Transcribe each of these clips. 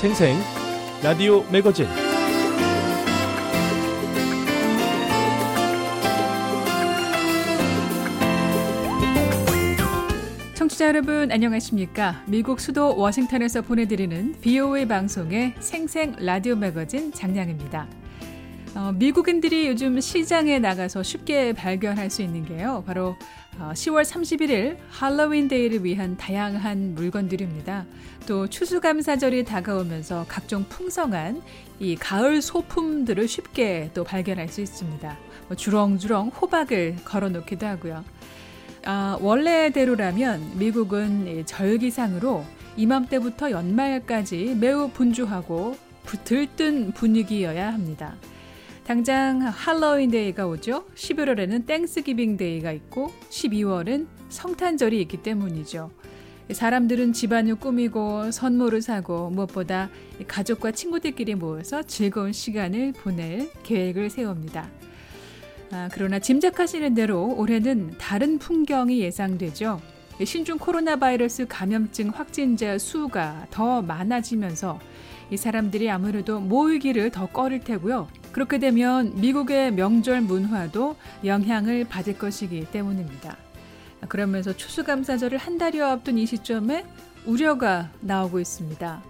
생생 라디오 매거진 청취자 여러분 안녕하십니까? 미국 수도 워싱턴에서 보내드리는 BOA 방송의 생생 라디오 매거진 장량입니다. 어, 미국인들이 요즘 시장에 나가서 쉽게 발견할 수 있는 게요. 바로 어, 10월 31일 할로윈 데이를 위한 다양한 물건들입니다. 또 추수감사절이 다가오면서 각종 풍성한 이 가을 소품들을 쉽게 또 발견할 수 있습니다. 뭐 주렁주렁 호박을 걸어놓기도 하고요. 아, 원래대로라면 미국은 절기상으로 이맘때부터 연말까지 매우 분주하고 들뜬 분위기여야 합니다. 당장 할로윈 데이가 오죠. 11월에는 Thanksgiving Day가 있고 12월은 성탄절이 있기 때문이죠. 사람들은 집안을 꾸미고 선물을 사고 무엇보다 가족과 친구들끼리 모여서 즐거운 시간을 보낼 계획을 세웁니다. 아, 그러나 짐작하시는 대로 올해는 다른 풍경이 예상되죠. 신종 코로나 바이러스 감염증 확진자 수가 더 많아지면서 이 사람들이 아무래도 모이기를 더 꺼릴 테고요. 그렇게 되면 미국의 명절 문화도 영향을 받을 것이기 때문입니다. 그러면서 추수감사절을 한 달여 앞둔 이 시점에 우려가 나오고 있습니다.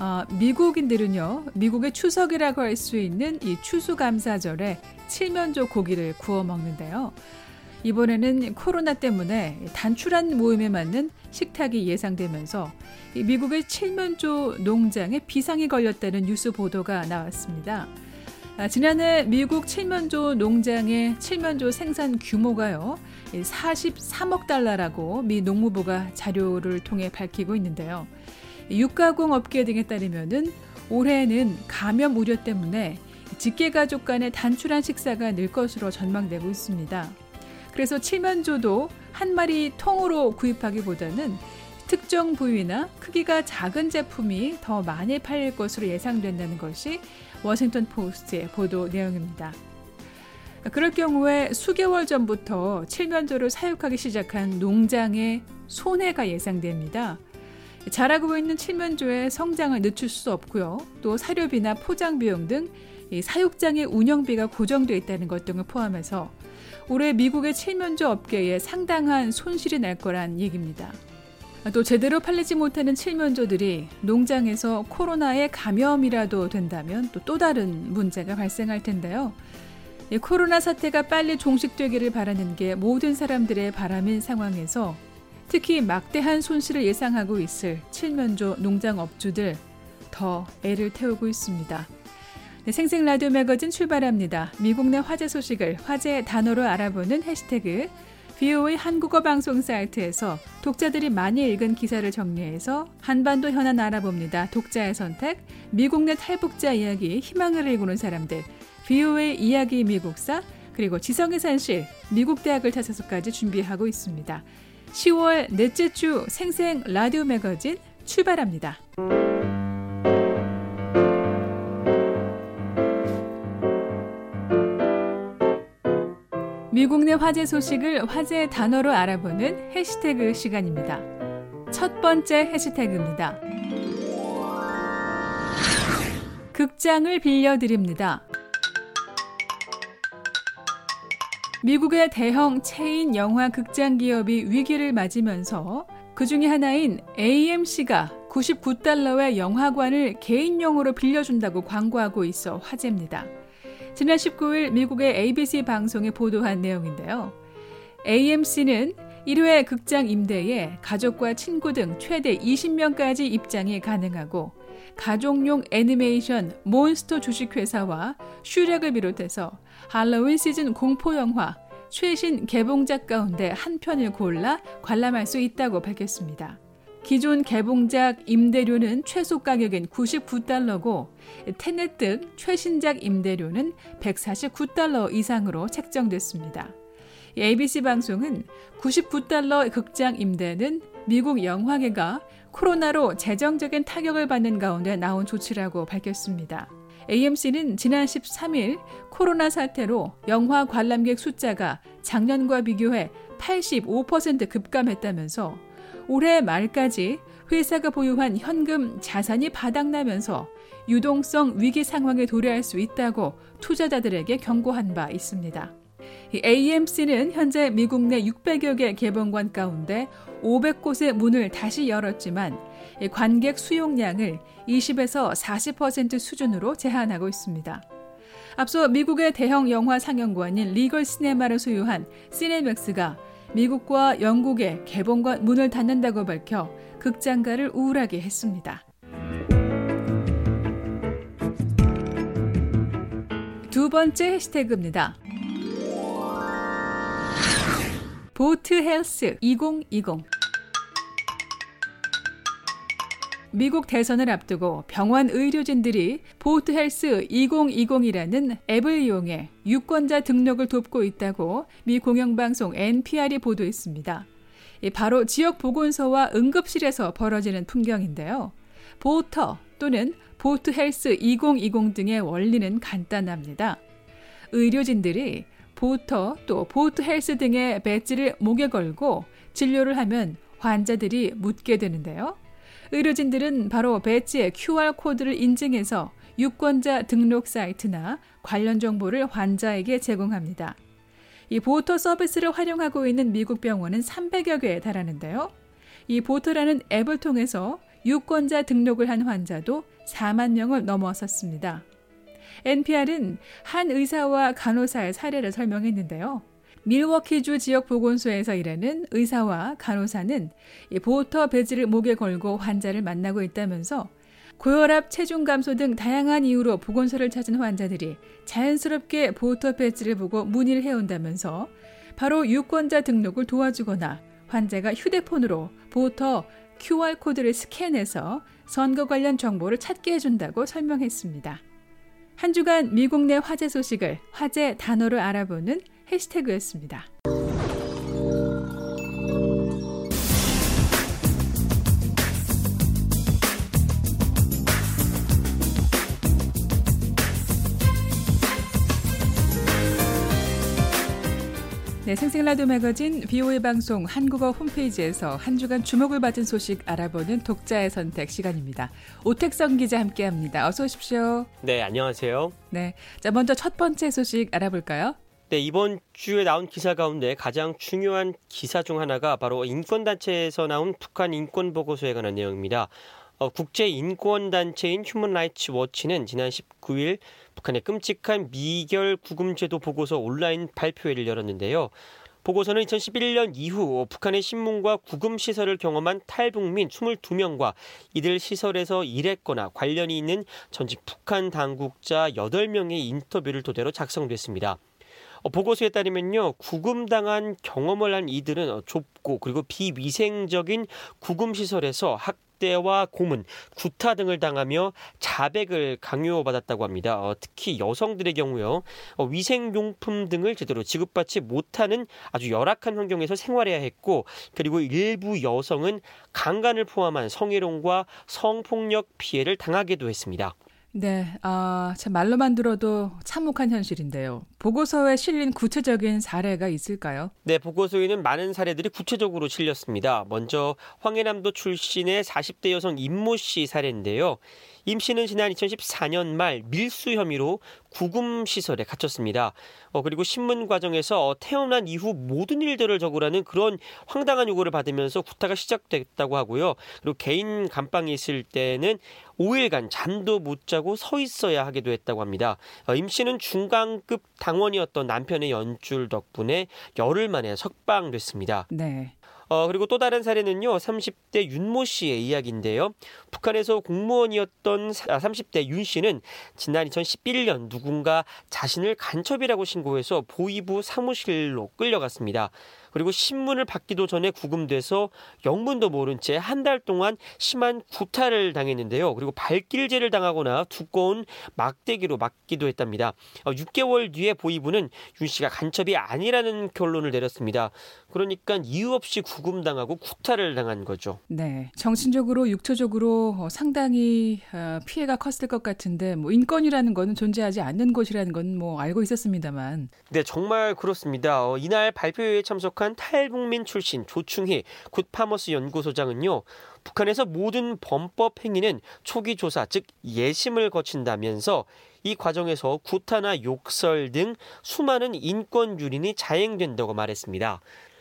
어, 미국인들은요, 미국의 추석이라고 할 수 있는 이 추수감사절에 칠면조 고기를 구워 먹는데요. 이번에는 코로나 때문에 단출한 모임에 맞는 식탁이 예상되면서 미국의 칠면조 농장에 비상이 걸렸다는 뉴스 보도가 나왔습니다. 아, 지난해 미국 칠면조 농장의 칠면조 생산 규모가요, 43억 달러라고 미 농무부가 자료를 통해 밝히고 있는데요. 육가공 업계 등에 따르면은 올해는 감염 우려 때문에 직계가족 간의 단출한 식사가 늘 것으로 전망되고 있습니다. 그래서 칠면조도 한 마리 통으로 구입하기보다는 특정 부위나 크기가 작은 제품이 더 많이 팔릴 것으로 예상된다는 것이 워싱턴 포스트의 보도 내용입니다. 그럴 경우에 수개월 전부터 칠면조를 사육하기 시작한 농장의 손해가 예상됩니다. 자라고 있는 칠면조의 성장을 늦출 수 없고요. 또 사료비나 포장 비용 등 사육장의 운영비가 고정되어 있다는 것 등을 포함해서 올해 미국의 칠면조 업계에 상당한 손실이 날 거란 얘기입니다. 또 제대로 팔리지 못하는 칠면조들이 농장에서 코로나에 감염이라도 된다면 또, 또 다른 문제가 발생할 텐데요. 코로나 사태가 빨리 종식되기를 바라는 게 모든 사람들의 바람인 상황에서 특히 막대한 손실을 예상하고 있을 칠면조 농장 업주들 더 애를 태우고 있습니다. 네, 생생 라디오 매거진 출발합니다. 미국 내 화제 소식을 화제 단어로 알아보는 해시태그 VOA 한국어 방송 사이트에서 독자들이 많이 읽은 기사를 정리해서 한반도 현안 알아봅니다. 독자의 선택, 미국 내 탈북자 이야기, 희망을 일구는 사람들, VOA 이야기 미국사, 그리고 지성의 산실, 미국 대학을 찾아서까지 준비하고 있습니다. 10월 넷째 주 생생 라디오 매거진 출발합니다. 미국 내 화제 소식을 화제 단어로 알아보는 해시태그 시간입니다. 첫 번째 해시태그입니다. 극장을 빌려드립니다. 미국의 대형 체인 영화 극장 기업이 위기를 맞으면서 그 중에 하나인 AMC가 99달러의 영화관을 개인용으로 빌려준다고 광고하고 있어 화제입니다. 지난 19일 미국의 ABC 방송에 보도한 내용인데요. AMC는 1회 극장 임대에 가족과 친구 등 최대 20명까지 입장이 가능하고 가족용 애니메이션 몬스터 주식회사와 슈렉을 비롯해서 할로윈 시즌 공포 영화 최신 개봉작 가운데 한 편을 골라 관람할 수 있다고 밝혔습니다. 기존 개봉작 임대료는 최소 가격인 99달러고 테넷 등 최신작 임대료는 149달러 이상으로 책정됐습니다. ABC 방송은 99달러 극장 임대는 미국 영화계가 코로나로 재정적인 타격을 받는 가운데 나온 조치라고 밝혔습니다. AMC는 지난 13일 코로나 사태로 영화 관람객 숫자가 작년과 비교해 85% 급감했다면서 올해 말까지 회사가 보유한 현금 자산이 바닥나면서 유동성 위기 상황에 도래할 수 있다고 투자자들에게 경고한 바 있습니다. AMC는 현재 미국 내 600여 개 개봉관 가운데 500곳의 문을 다시 열었지만 관객 수용량을 20에서 40% 수준으로 제한하고 있습니다. 앞서 미국의 대형 영화 상영관인 리걸 시네마를 소유한 시네맥스가 미국과 영국의 개봉관 문을 닫는다고 밝혀 극장가를 우울하게 했습니다. 두 번째 해시태그입니다. 보트 헬스 2020 미국 대선을 앞두고 병원 의료진들이 보트 헬스 2020이라는 앱을 이용해 유권자 등록을 돕고 있다고 미 공영방송 NPR이 보도했습니다. 바로 지역 보건소와 응급실에서 벌어지는 풍경인데요. 보터 또는 보트 헬스 2020 등의 원리는 간단합니다. 의료진들이 보터 또 보트 헬스 등의 배지를 목에 걸고 진료를 하면 환자들이 묻게 되는데요. 의료진들은 바로 배지의 QR코드를 인증해서 유권자 등록 사이트나 관련 정보를 환자에게 제공합니다. 이 보터 서비스를 활용하고 있는 미국 병원은 300여 개에 달하는데요. 이 보터라는 앱을 통해서 유권자 등록을 한 환자도 4만 명을 넘어섰습니다. NPR은 한 의사와 간호사의 사례를 설명했는데요. 밀워키주 지역 보건소에서 일하는 의사와 간호사는 보호터 배지를 목에 걸고 환자를 만나고 있다면서 고혈압, 체중 감소 등 다양한 이유로 보건소를 찾은 환자들이 자연스럽게 보호터 배지를 보고 문의를 해온다면서 바로 유권자 등록을 도와주거나 환자가 휴대폰으로 보호터 QR코드를 스캔해서 선거 관련 정보를 찾게 해준다고 설명했습니다. 한 주간 미국 내 화제 소식을 화제 단어로 알아보는 해시태그였습니다. 네, 생생라디오 매거진 VOA 방송 한국어 홈페이지에서 한 주간 주목을 받은 소식 알아보는 독자의 선택 시간입니다. 오택성 기자 함께합니다. 어서 오십시오. 네, 안녕하세요. 네, 자 먼저 첫 번째 소식 알아볼까요? 네, 이번 주에 나온 기사 가운데 가장 중요한 기사 중 하나가 바로 인권단체에서 나온 북한 인권보고서에 관한 내용입니다. 어, 국제인권단체인 휴먼 라이츠 워치는 지난 19일 북한의 끔찍한 미결 구금제도 보고서 온라인 발표회를 열었는데요. 보고서는 2011년 이후 북한의 신문과 구금 시설을 경험한 탈북민 22명과 이들 시설에서 일했거나 관련이 있는 전직 북한 당국자 8명의 인터뷰를 토대로 작성됐습니다. 어, 보고서에 따르면요, 구금당한 경험을 한 이들은 어, 좁고 그리고 비위생적인 구금 시설에서 학 학대와 고문, 구타 등을 당하며 자백을 강요받았다고 합니다. 어, 특히 여성들의 경우요. 어, 위생용품 등을 제대로 지급받지 못하는 아주 열악한 환경에서 생활해야 했고 그리고 일부 여성은 강간을 포함한 성희롱과 성폭력 피해를 당하기도 했습니다. 네, 아, 참 말로만 들어도 참혹한 현실인데요. 보고서에 실린 구체적인 사례가 있을까요? 네, 보고서에는 많은 사례들이 구체적으로 실렸습니다. 먼저 황해남도 출신의 40대 여성 임모 씨 사례인데요. 임 씨는 지난 2014년 말 밀수 혐의로 구금 시설에 갇혔습니다. 어, 그리고 신문 과정에서 태어난 이후 모든 일들을 적으라는 그런 황당한 요구를 받으면서 구타가 시작됐다고 하고요. 그리고 개인 감방에 있을 때는 5일간 잠도 못 자고 서 있어야 하기도 했다고 합니다. 어, 임 씨는 중간급 당원이었던 남편의 연출 덕분에 열흘 만에 석방됐습니다. 네. 어, 그리고 또 다른 사례는요, 30대 윤모 씨의 이야기인데요. 북한에서 공무원이었던 30대 아, 윤 씨는 지난 2011년 누군가 자신을 간첩이라고 신고해서 보이부 사무실로 끌려갔습니다. 그리고 신문을 받기도 전에 구금돼서 영문도 모른 채 한 달 동안 심한 구타를 당했는데요. 그리고 발길제를 당하거나 두꺼운 막대기로 맞기도 했답니다. 6개월 어, 뒤에 보이부는 윤 씨가 간첩이 아니라는 결론을 내렸습니다. 그러니까 이유 없이 구금당하고 구타를 당한 거죠. 네. 정신적으로, 육체적으로 어, 상당히 어, 피해가 컸을 것 같은데 뭐 인권이라는 거는 존재하지 않는 곳이라는 건 뭐 알고 있었습니다만. 네, 정말 그렇습니다. 이날 발표회에 참석한 북한 탈북민 출신 조충희 굿파머스 연구소장은요. 북한에서 모든 범법 행위는 초기 조사, 즉 예심을 거친다면서 이 과정에서 구타나 욕설 등 수많은 인권 유린이 자행된다고 말했습니다.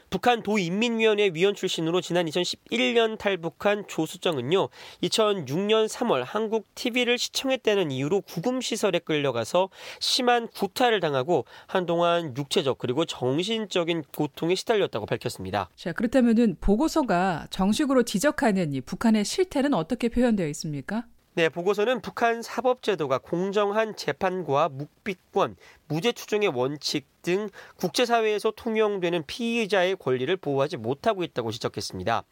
북한 도인민위원회 위원 출신으로 지난 2011년 탈북한 조수정은요, 2006년 3월 한국 TV를 시청했다는 이유로 구금시설에 끌려가서 심한 구타를 당하고 한동안 육체적 그리고 정신적인 고통에 시달렸다고 밝혔습니다. 자, 그렇다면은 보고서가 정식으로 지적하는 이 북한의 실태는 어떻게 표현되어 있습니까? 네, 보고서는 북한 사법제도가 공정한 재판과 묵비권, 무죄 추정의 원칙 등 국제사회에서 통용되는 피의자의 권리를 보호하지 못하고 있다고 지적했습니다.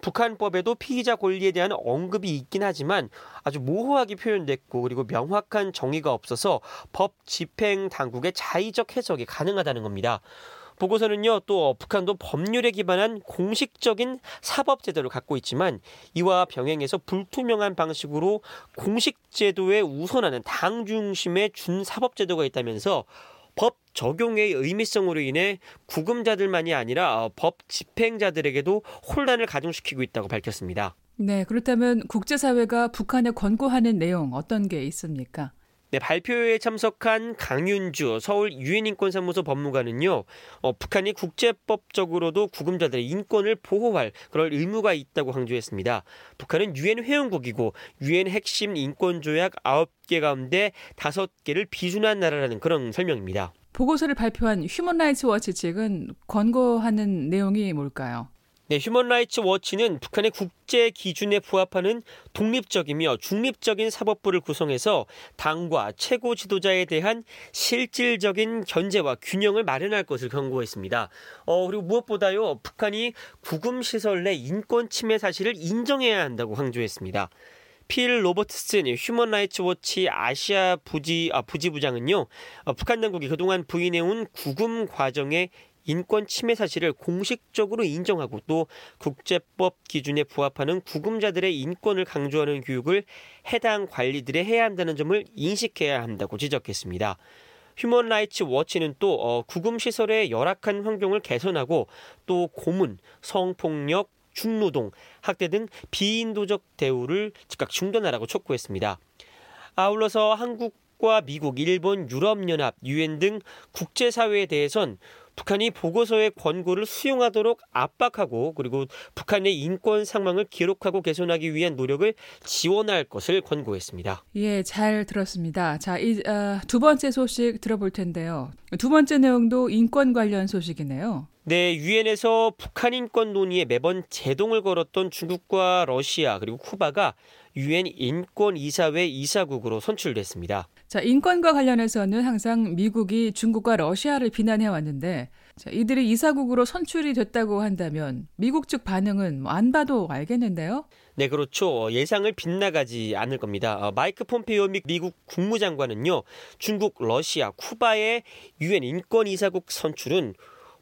북한법에도 피의자 권리에 대한 언급이 있긴 하지만 아주 모호하게 표현됐고 그리고 명확한 정의가 없어서 법 집행 당국의 자의적 해석이 가능하다는 겁니다. 보고서는요, 또 북한도 법률에 기반한 공식적인 사법 제도를 갖고 있지만 이와 병행해서 불투명한 방식으로 공식 제도에 우선하는 당 중심의 준 사법 제도가 있다면서 법 적용의 의미성으로 인해 구금자들만이 아니라 법 집행자들에게도 혼란을 가중시키고 있다고 밝혔습니다. 네, 그렇다면 국제사회가 북한에 권고하는 내용 어떤 게 있습니까? 네, 발표에 참석한 강윤주 서울 유엔인권사무소 법무관은요, 어, 북한이 국제법적으로도 구금자들의 인권을 보호할 그럴 의무가 있다고 강조했습니다. 북한은 유엔 회원국이고 유엔 핵심 인권조약 9개 가운데 5개를 비준한 나라라는 그런 설명입니다. 보고서를 발표한 휴먼 라이츠 워치 측은 권고하는 내용이 뭘까요? 네, 휴먼 라이츠 워치는 북한의 국제 기준에 부합하는 독립적이며 중립적인 사법부를 구성해서 당과 최고 지도자에 대한 실질적인 견제와 균형을 마련할 것을 권고했습니다. 어, 그리고 무엇보다요, 북한이 구금 시설 내 인권 침해 사실을 인정해야 한다고 강조했습니다. 필 로버트슨 휴먼 라이츠 워치 아시아 부지 아, 부지 부장은요, 어, 북한 당국이 그동안 부인해온 구금 과정에 인권 침해 사실을 공식적으로 인정하고 또 국제법 기준에 부합하는 구금자들의 인권을 강조하는 교육을 해당 관리들에 해야 한다는 점을 인식해야 한다고 지적했습니다. 휴먼 라이츠 워치는 또 어, 구금 시설의 열악한 환경을 개선하고 또 고문, 성폭력, 중노동, 학대 등 비인도적 대우를 즉각 중단하라고 촉구했습니다. 아울러서 한국 과 미국, 일본, 유럽연합, 유엔 등 국제사회에 대해선 북한이 보고서의 권고를 수용하도록 압박하고 그리고 북한의 인권 상황을 기록하고 개선하기 위한 노력을 지원할 것을 권고했습니다. 예, 잘 들었습니다. 자, 이, 어, 두 번째 소식 들어볼 텐데요. 두 번째 내용도 인권 관련 소식이네요. 네, 유엔에서 북한 인권 논의에 매번 제동을 걸었던 중국과 러시아 그리고 쿠바가 유엔 인권 이사회 이사국으로 선출됐습니다. 자, 인권과 관련해서는 항상 미국이 중국과 러시아를 비난해 왔는데 자, 이들이 이사국으로 선출이 됐다고 한다면 미국 측 반응은 뭐 안 봐도 알겠는데요. 네, 그렇죠. 예상을 빗나가지 않을 겁니다. 어, 마이크 폼페이오 미국 국무장관은요, 중국, 러시아, 쿠바의 유엔 인권 이사국 선출은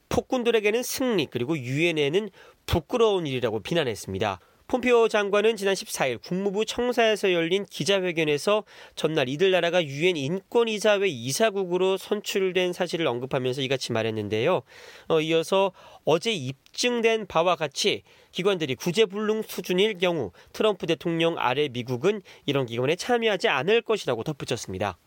폭군들에게는 승리 그리고 유엔에는 부끄러운 일이라고 비난했습니다. 폼피오 장관은 지난 14일 국무부 청사에서 열린 기자회견에서 전날 이들 나라가 유엔 인권이사회 이사국으로 선출된 사실을 언급하면서 이같이 말했는데요. 어, 이어서 어제 입증된 바와 같이 기관들이 구제불능 수준일 경우 트럼프 대통령 아래 미국은 이런 기관에 참여하지 않을 것이라고 덧붙였습니다.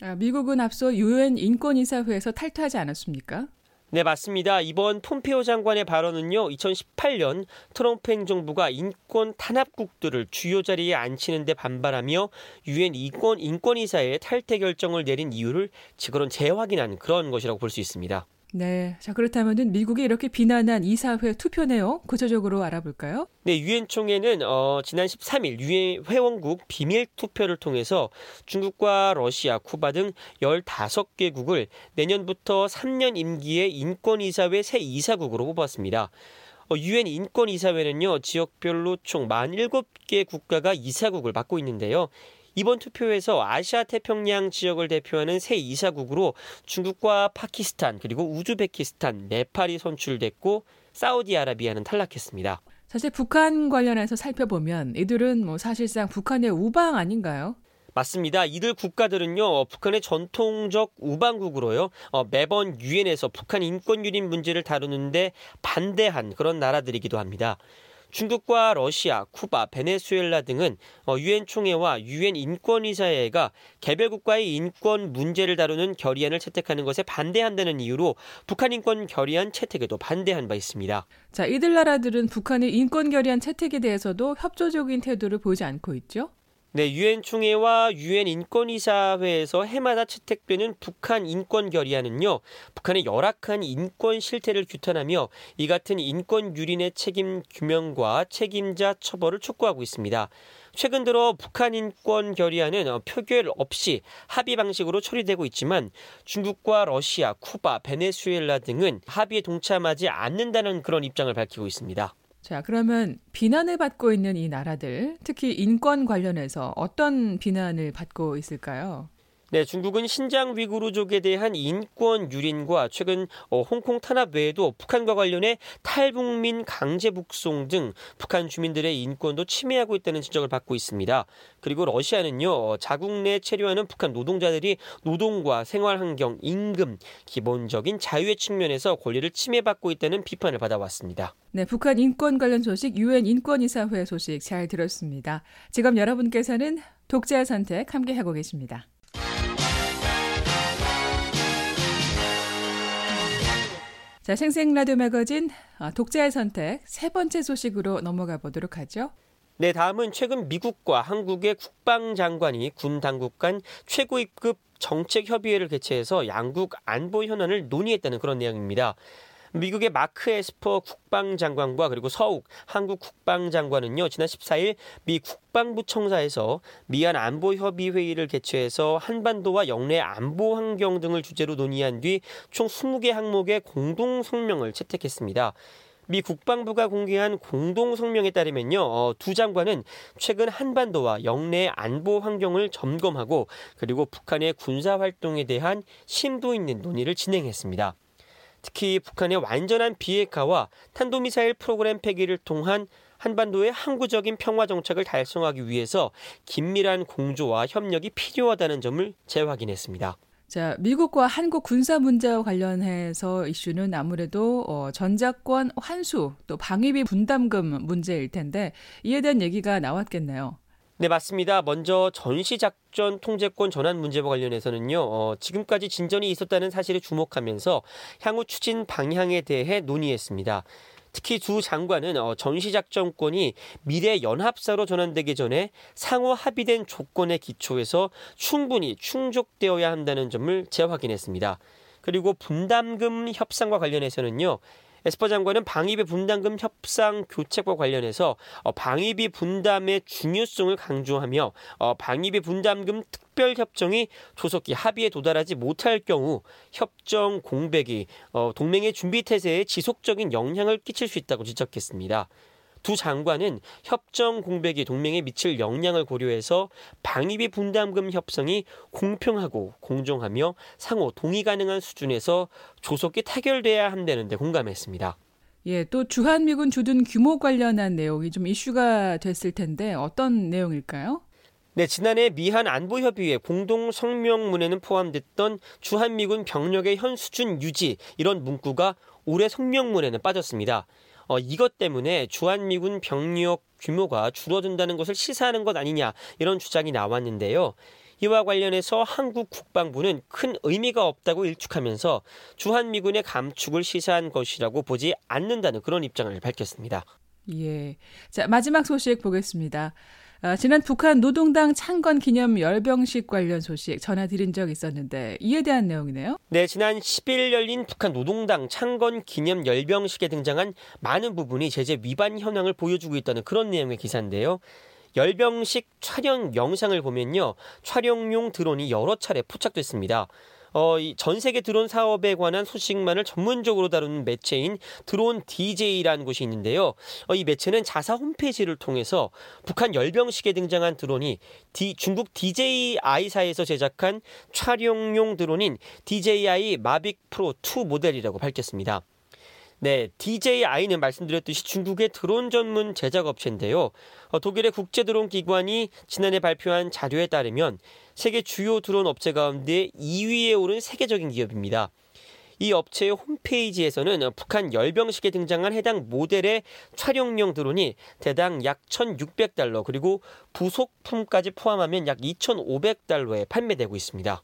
아, 미국은 앞서 유엔 인권이사회에서 탈퇴하지 않았습니까? 네, 맞습니다. 이번 폼페오 장관의 발언은요, 2018년 트럼프 행정부가 인권 탄압국들을 주요 자리에 앉히는데 반발하며 유엔 인권 인권이사의 탈퇴 결정을 내린 이유를 즉그런 재확인한 그런 것이라고 볼 수 있습니다. 네. 자, 그렇다면은 미국이 이렇게 비난한 이사회 투표 내용 구체적으로 알아볼까요? 네, 유엔 총회는 어, 지난 13일 유엔 회원국 비밀 투표를 통해서 중국과 러시아, 쿠바 등 15개국을 내년부터 3년 임기의 인권 이사회 새 이사국으로 뽑았습니다. 어, 유엔 인권이사회는요, 지역별로 총 47개 국가가 이사국을 맡고 있는데요. 이번 투표에서 아시아 태평양 지역을 대표하는 새 이사국으로 중국과 파키스탄 그리고 우즈베키스탄, 네팔이 선출됐고 사우디아라비아는 탈락했습니다. 사실 북한 관련해서 살펴보면 이들은 뭐 사실상 북한의 우방 아닌가요? 맞습니다. 이들 국가들은요, 북한의 전통적 우방국으로요, 어, 매번 유엔에서 북한 인권 유린 문제를 다루는데 반대한 그런 나라들이기도 합니다. 중국과 러시아, 쿠바, 베네수엘라 등은 어, 유엔 총회와 유엔 인권이사회가 개별 국가의 인권 문제를 다루는 결의안을 채택하는 것에 반대한다는 이유로 북한 인권 결의안 채택에도 반대한 바 있습니다. 자, 이들 나라들은 북한의 인권 결의안 채택에 대해서도 협조적인 태도를 보이지 않고 있죠? 네, 유엔 총회와 유엔 인권이사회에서 해마다 채택되는 북한 인권 결의안은요, 북한의 열악한 인권 실태를 규탄하며 이 같은 인권 유린의 책임 규명과 책임자 처벌을 촉구하고 있습니다. 최근 들어 북한 인권 결의안은 표결 없이 합의 방식으로 처리되고 있지만 중국과 러시아, 쿠바, 베네수엘라 등은 합의에 동참하지 않는다는 그런 입장을 밝히고 있습니다. 자, 그러면 비난을 받고 있는 이 나라들, 특히 인권 관련해서 어떤 비난을 받고 있을까요? 네, 중국은 신장 위구르족에 대한 인권 유린과 최근 어, 홍콩 탄압 외에도 북한과 관련해 탈북민 강제 북송 등 북한 주민들의 인권도 침해하고 있다는 지적을 받고 있습니다. 그리고 러시아는요, 어, 자국 내 체류하는 북한 노동자들이 노동과 생활 환경, 임금, 기본적인 자유의 측면에서 권리를 침해받고 있다는 비판을 받아왔습니다. 네, 북한 인권 관련 소식, 유엔 인권이사회 소식 잘 들었습니다. 지금 여러분께서는 독자 선택 함께 하고 계십니다. 자, 생생 라디오 매거진 아, 독자의 선택 세 번째 소식으로 넘어가 보도록 하죠. 네, 다음은 최근 미국과 한국의 국방장관이 군 당국 간 최고위급 정책 협의회를 개최해서 양국 안보 현안을 논의했다는 그런 내용입니다. 미국의 마크 에스퍼 국방장관과 그리고 서욱 한국 국방장관은요 지난 14일 미 국방부 청사에서 미한 안보 협의 회의를 개최해서 한반도와 역내 안보 환경 등을 주제로 논의한 뒤 총 20개 항목의 공동 성명을 채택했습니다. 미 국방부가 공개한 공동 성명에 따르면요, 어, 두 장관은 최근 한반도와 영내 안보 환경을 점검하고 그리고 북한의 군사 활동에 대한 심도 있는 논의를 진행했습니다. 특히 북한의 완전한 비핵화와 탄도미사일 프로그램 폐기를 통한 한반도의 항구적인 평화 정착을 달성하기 위해서 긴밀한 공조와 협력이 필요하다는 점을 재확인했습니다. 자, 미국과 한국 군사 문제와 관련해서 이슈는 아무래도 어, 전작권 환수 또 방위비 분담금 문제일 텐데 이에 대한 얘기가 나왔겠네요. 네, 맞습니다. 먼저 전시작전 통제권 전환 문제와 관련해서는요, 어, 지금까지 진전이 있었다는 사실에 주목하면서 향후 추진 방향에 대해 논의했습니다. 특히 두 장관은 어, 전시작전권이 미래 연합사로 전환되기 전에 상호 합의된 조건에 기초해서 충분히 충족되어야 한다는 점을 재확인했습니다. 그리고 분담금 협상과 관련해서는요, 에스퍼 장관은 방위비 분담금 협상 교책과 관련해서 어, 방위비 분담의 중요성을 강조하며 어, 방위비 분담금 특별 협정이 조속히 합의에 도달하지 못할 경우 협정 공백이 어, 동맹의 준비 태세에 지속적인 영향을 끼칠 수 있다고 지적했습니다. 두 장관은 협정 공백이 동맹에 미칠 영향을 고려해서 방위비 분담금 협상이 공평하고 공정하며 상호 동의 가능한 수준에서 조속히 타결돼야 한다는데 공감했습니다. 예, 또 주한미군 주둔 규모 관련한 내용이 좀 이슈가 됐을 텐데 어떤 내용일까요? 네, 지난해 미한 안보협의회 공동 성명문에는 포함됐던 주한미군 병력의 현 수준 유지 이런 문구가 올해 성명문에는 빠졌습니다. 어, 이것 때문에 주한미군 병력 규모가 줄어든다는 것을 시사하는 것 아니냐 이런 주장이 나왔는데요. 이와 관련해서 한국 국방부는 큰 의미가 없다고 일축하면서 주한미군의 감축을 시사한 것이라고 보지 않는다는 그런 입장을 밝혔습니다. 예. 자, 마지막 소식 보겠습니다. 아, 지난 북한 노동당 창건 기념 열병식 관련 소식 전해드린 적 있었는데 이에 대한 내용이네요. 네, 지난 10일 열린 북한 노동당 창건 기념 열병식에 등장한 많은 부분이 제재 위반 현황을 보여주고 있다는 그런 내용의 기사인데요. 열병식 촬영 영상을 보면요. 촬영용 드론이 여러 차례 포착됐습니다. 어, 전 세계 드론 산업에 관한 소식만을 전문적으로 다루는 매체인 드론 DJ라는 곳이 있는데요. 어, 이 매체는 자사 홈페이지를 통해서 북한 열병식에 등장한 드론이 D, 중국 DJI사에서 제작한 촬영용 드론인 DJI 마빅 프로 2 모델이라고 밝혔습니다. 네, DJI는 말씀드렸듯이 중국의 드론 전문 제작 업체인데요. 어, 독일의 국제 드론 기관이 지난해 발표한 자료에 따르면 세계 주요 드론 업체 가운데 2위에 오른 세계적인 기업입니다. 이 업체의 홈페이지에서는 북한 열병식에 등장한 해당 모델의 촬영용 드론이 대당 약 1,600달러 그리고 부속품까지 포함하면 약 2,500달러에 판매되고 있습니다.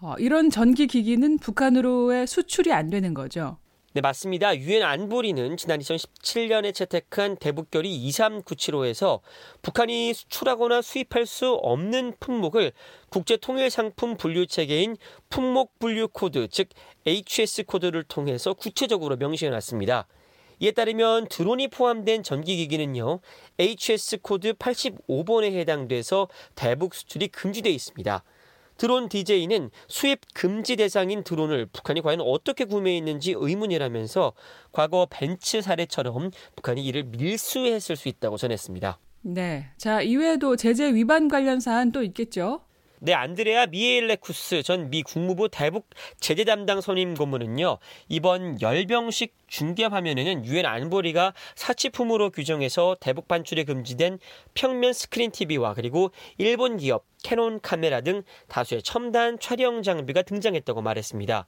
어, 이런 전기 기기는 북한으로의 수출이 안 되는 거죠. 네, 맞습니다. 유엔 안보리는 지난 2017년에 채택한 대북결의 23975에서 북한이 수출하거나 수입할 수 없는 품목을 국제 통일 상품 분류 체계인 품목 분류 코드, 즉 HS 코드를 통해서 구체적으로 명시해 놨습니다. 이에 따르면 드론이 포함된 전기기기는요, HS 코드 85번에 해당돼서 대북 수출이 금지돼 있습니다. 드론 DJ는 수입 금지 대상인 드론을 북한이 과연 어떻게 구매했는지 의문이라면서 과거 벤츠 사례처럼 북한이 이를 밀수했을 수 있다고 전했습니다. 네. 자, 이외에도 제재 위반 관련 사안 또 있겠죠? 네, 안드레아 미하일레스쿠 전 미 국무부 대북 제재 담당 선임 고문은요, 이번 열병식 중계 화면에는 유엔 안보리가 사치품으로 규정해서 대북 반출에 금지된 평면 스크린 TV와 그리고 일본 기업 캐논 카메라 등 다수의 첨단 촬영 장비가 등장했다고 말했습니다.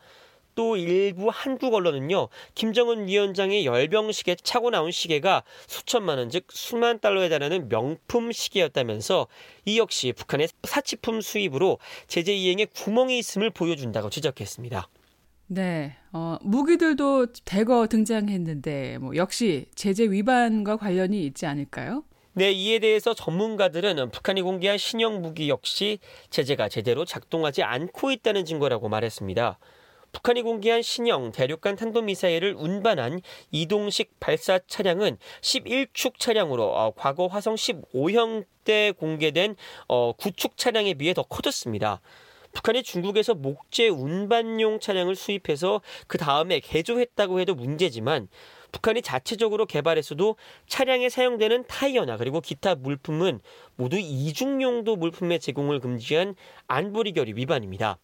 또 일부 한국 언론은요, 김정은 위원장의 열병식에 차고 나온 시계가 수천만 원, 즉 수만 달러에 달하는 명품 시계였다면서 이 역시 북한의 사치품 수입으로 제재 이행에 구멍이 있음을 보여준다고 지적했습니다. 네, 어, 무기들도 대거 등장했는데, 뭐, 역시 제재 위반과 관련이 있지 않을까요? 네, 이에 대해서 전문가들은 북한이 공개한 신형 무기 역시 제재가 제대로 작동하지 않고 있다는 증거라고 말했습니다. 북한이 공개한 신형 대륙간 탄도미사일을 운반한 이동식 발사 차량은 11축 차량으로 어, 과거 화성 15형 때 공개된 어, 9축 차량에 비해 더 커졌습니다. 북한이 중국에서 목재 운반용 차량을 수입해서 그 다음에 개조했다고 해도 문제지만 북한이 자체적으로 개발했어도 차량에 사용되는 타이어나 그리고 기타 물품은 모두 이중용도 물품의 제공을 금지한 안보리 결의 위반입니다.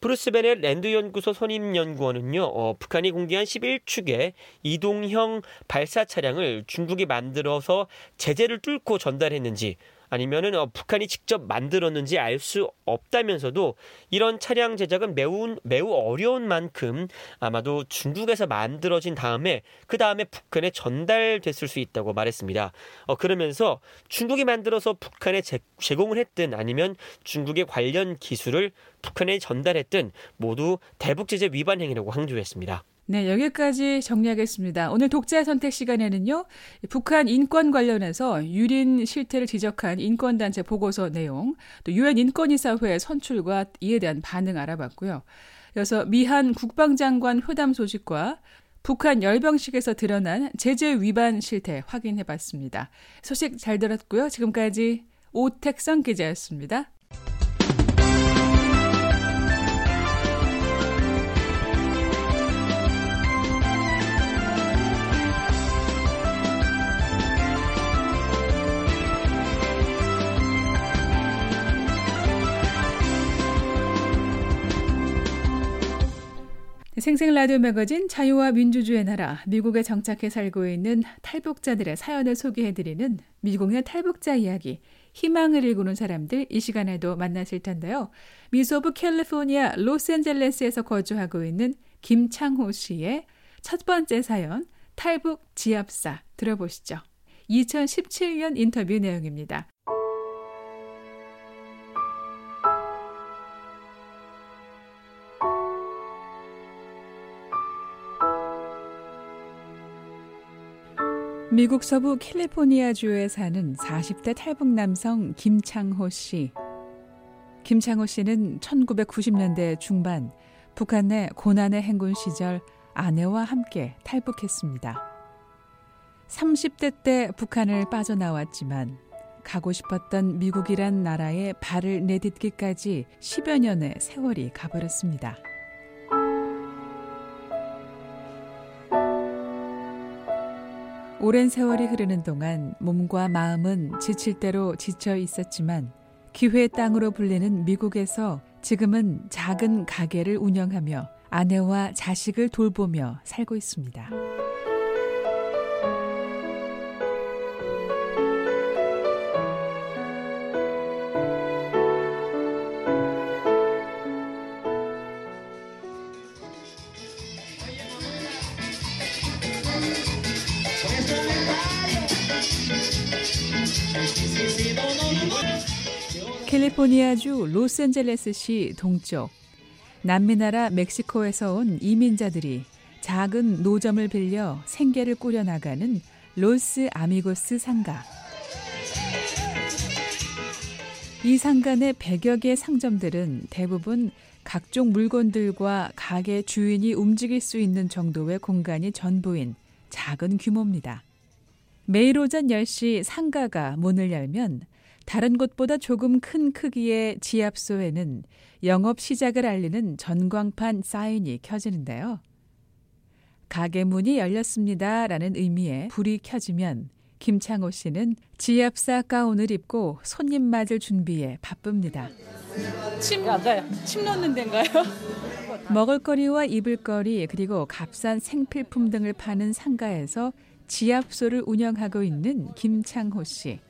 브루스 베넷 랜드연구소 선임연구원은요, 어, 북한이 공개한 11축의 이동형 발사 차량을 중국이 만들어서 제재를 뚫고 전달했는지 아니면은 어, 북한이 직접 만들었는지 알 수 없다면서도 이런 차량 제작은 매우 매우 어려운 만큼 아마도 중국에서 만들어진 다음에 그 다음에 북한에 전달됐을 수 있다고 말했습니다. 어, 그러면서 중국이 만들어서 북한에 제, 제공을 했든 아니면 중국의 관련 기술을 북한에 전달했든 모두 대북 제재 위반 행위라고 강조했습니다. 네, 여기까지 정리하겠습니다. 오늘 독자 선택 시간에는요, 북한 인권 관련해서 유린 실태를 지적한 인권단체 보고서 내용, 또 유엔 인권이사회 선출과 이에 대한 반응 알아봤고요. 이어서 미한 국방장관 회담 소식과 북한 열병식에서 드러난 제재 위반 실태 확인해 봤습니다. 소식 잘 들었고요. 지금까지 오택성 기자였습니다. 생생 라디오 매거진 자유와 민주주의 나라 미국에 정착해 살고 있는 탈북자들의 사연을 소개해드리는 미국의 탈북자 이야기 희망을 일구는 사람들 이 시간에도 만나실 텐데요. 미 서부 캘리포니아 로스앤젤레스에서 거주하고 있는 김창호 씨의 첫 번째 사연 탈북 지압사 들어보시죠. 2017년 인터뷰 내용입니다. 미국 서부 캘리포니아주에 사는 40대 탈북 남성 김창호 씨. 김창호 씨는 1990년대 중반 북한 내 고난의 행군 시절 아내와 함께 탈북했습니다. 30대 때 북한을 빠져나왔지만 가고 싶었던 미국이란 나라에 발을 내딛기까지 10여 년의 세월이 가버렸습니다. 오랜 세월이 흐르는 동안 몸과 마음은 지칠 대로 지쳐 있었지만 기회의 땅으로 불리는 미국에서 지금은 작은 가게를 운영하며 아내와 자식을 돌보며 살고 있습니다. 캘리포니아주 로스앤젤레스시 동쪽 남미나라 멕시코에서 온 이민자들이 작은 노점을 빌려 생계를 꾸려나가는 로스 아미고스 상가. 이 상가 내 100여 개의 상점들은 대부분 각종 물건들과 가게 주인이 움직일 수 있는 정도의 공간이 전부인 작은 규모입니다. 매일 오전 10시 상가가 문을 열면 다른 곳보다 조금 큰 크기의 지압소에는 영업 시작을 알리는 전광판 사인이 켜지는데요. 가게 문이 열렸습니다. 라는 의미의 불이 켜지면 김창호 씨는 지압사 가운을 입고 손님 맞을 준비에 바쁩니다. 침, 침 넣는 데인가요? 먹을거리와 입을거리 그리고 값싼 생필품 등을 파는 상가에서 지압소를 운영하고 있는 김창호 씨.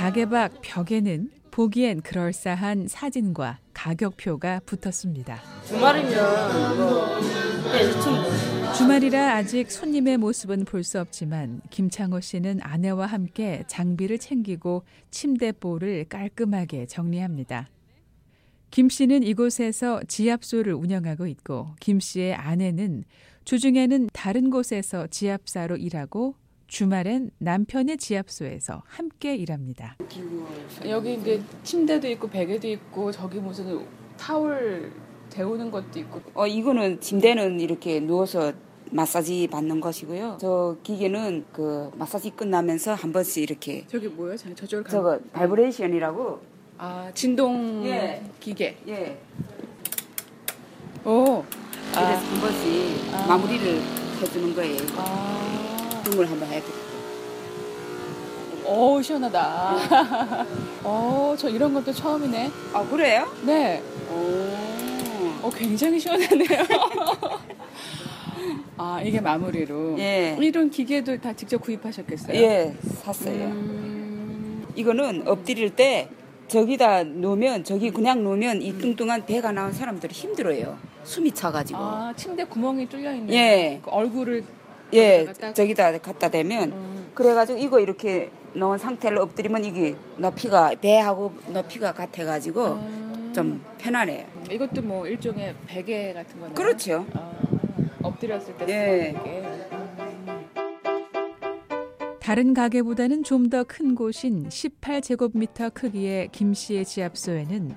가게 밖 벽에는 보기엔 그럴싸한 사진과 가격표가 붙었습니다. 주말이면 뭐 주말이라 아직 손님의 모습은 볼 수 없지만 김창호 씨는 아내와 함께 장비를 챙기고 침대 볼을 깔끔하게 정리합니다. 김 씨는 이곳에서 지압소를 운영하고 있고 김 씨의 아내는 주중에는 다른 곳에서 지압사로 일하고 주말엔 남편의 지압소에서 함께 일합니다. 여기 이제 침대도 있고 베개도 있고 저기 무슨 타월 데우는 것도 있고 어, 이거는 침대는 이렇게 누워서 마사지 받는 것이고요. 저 기계는 그 마사지 끝나면서 한 번씩 이렇게 저기 뭐예요? 저- 저쪽으로 가. 저거 vibration이라고 아 진동 예. 기계. 예. 오. 그래서 한 번씩 아. 마무리를 해주는 거예요. 아. 등을 한번 해드릴게요. 오 시원하다. 어, 저 이런 것도 처음이네. 아 그래요? 네. 오. 어, 굉장히 시원하네요. 아, 이게 마무리로. 예. 이런 기계도 다 직접 구입하셨겠어요? 예, 샀어요. 음, 이거는 엎드릴 때 저기다 놓으면 저기 그냥 놓으면 이 뚱뚱한 배가 나온 사람들이 힘들어요. 숨이 차가지고. 아, 침대 구멍이 뚫려 있는. 예. 그 얼굴을. 예, 저기다 갖다 대면 음. 그래가지고 이거 이렇게 넣은 상태로 엎드리면 이게 높이가 배하고 높이가 같아가지고 음. 좀 편하네요. 이것도 뭐 일종의 베개 같은 거네요. 그렇죠. 아, 엎드렸을 때 예. 베개. 다른 가게보다는 좀 더 큰 곳인 18제곱미터 크기의 김 씨의 지압소에는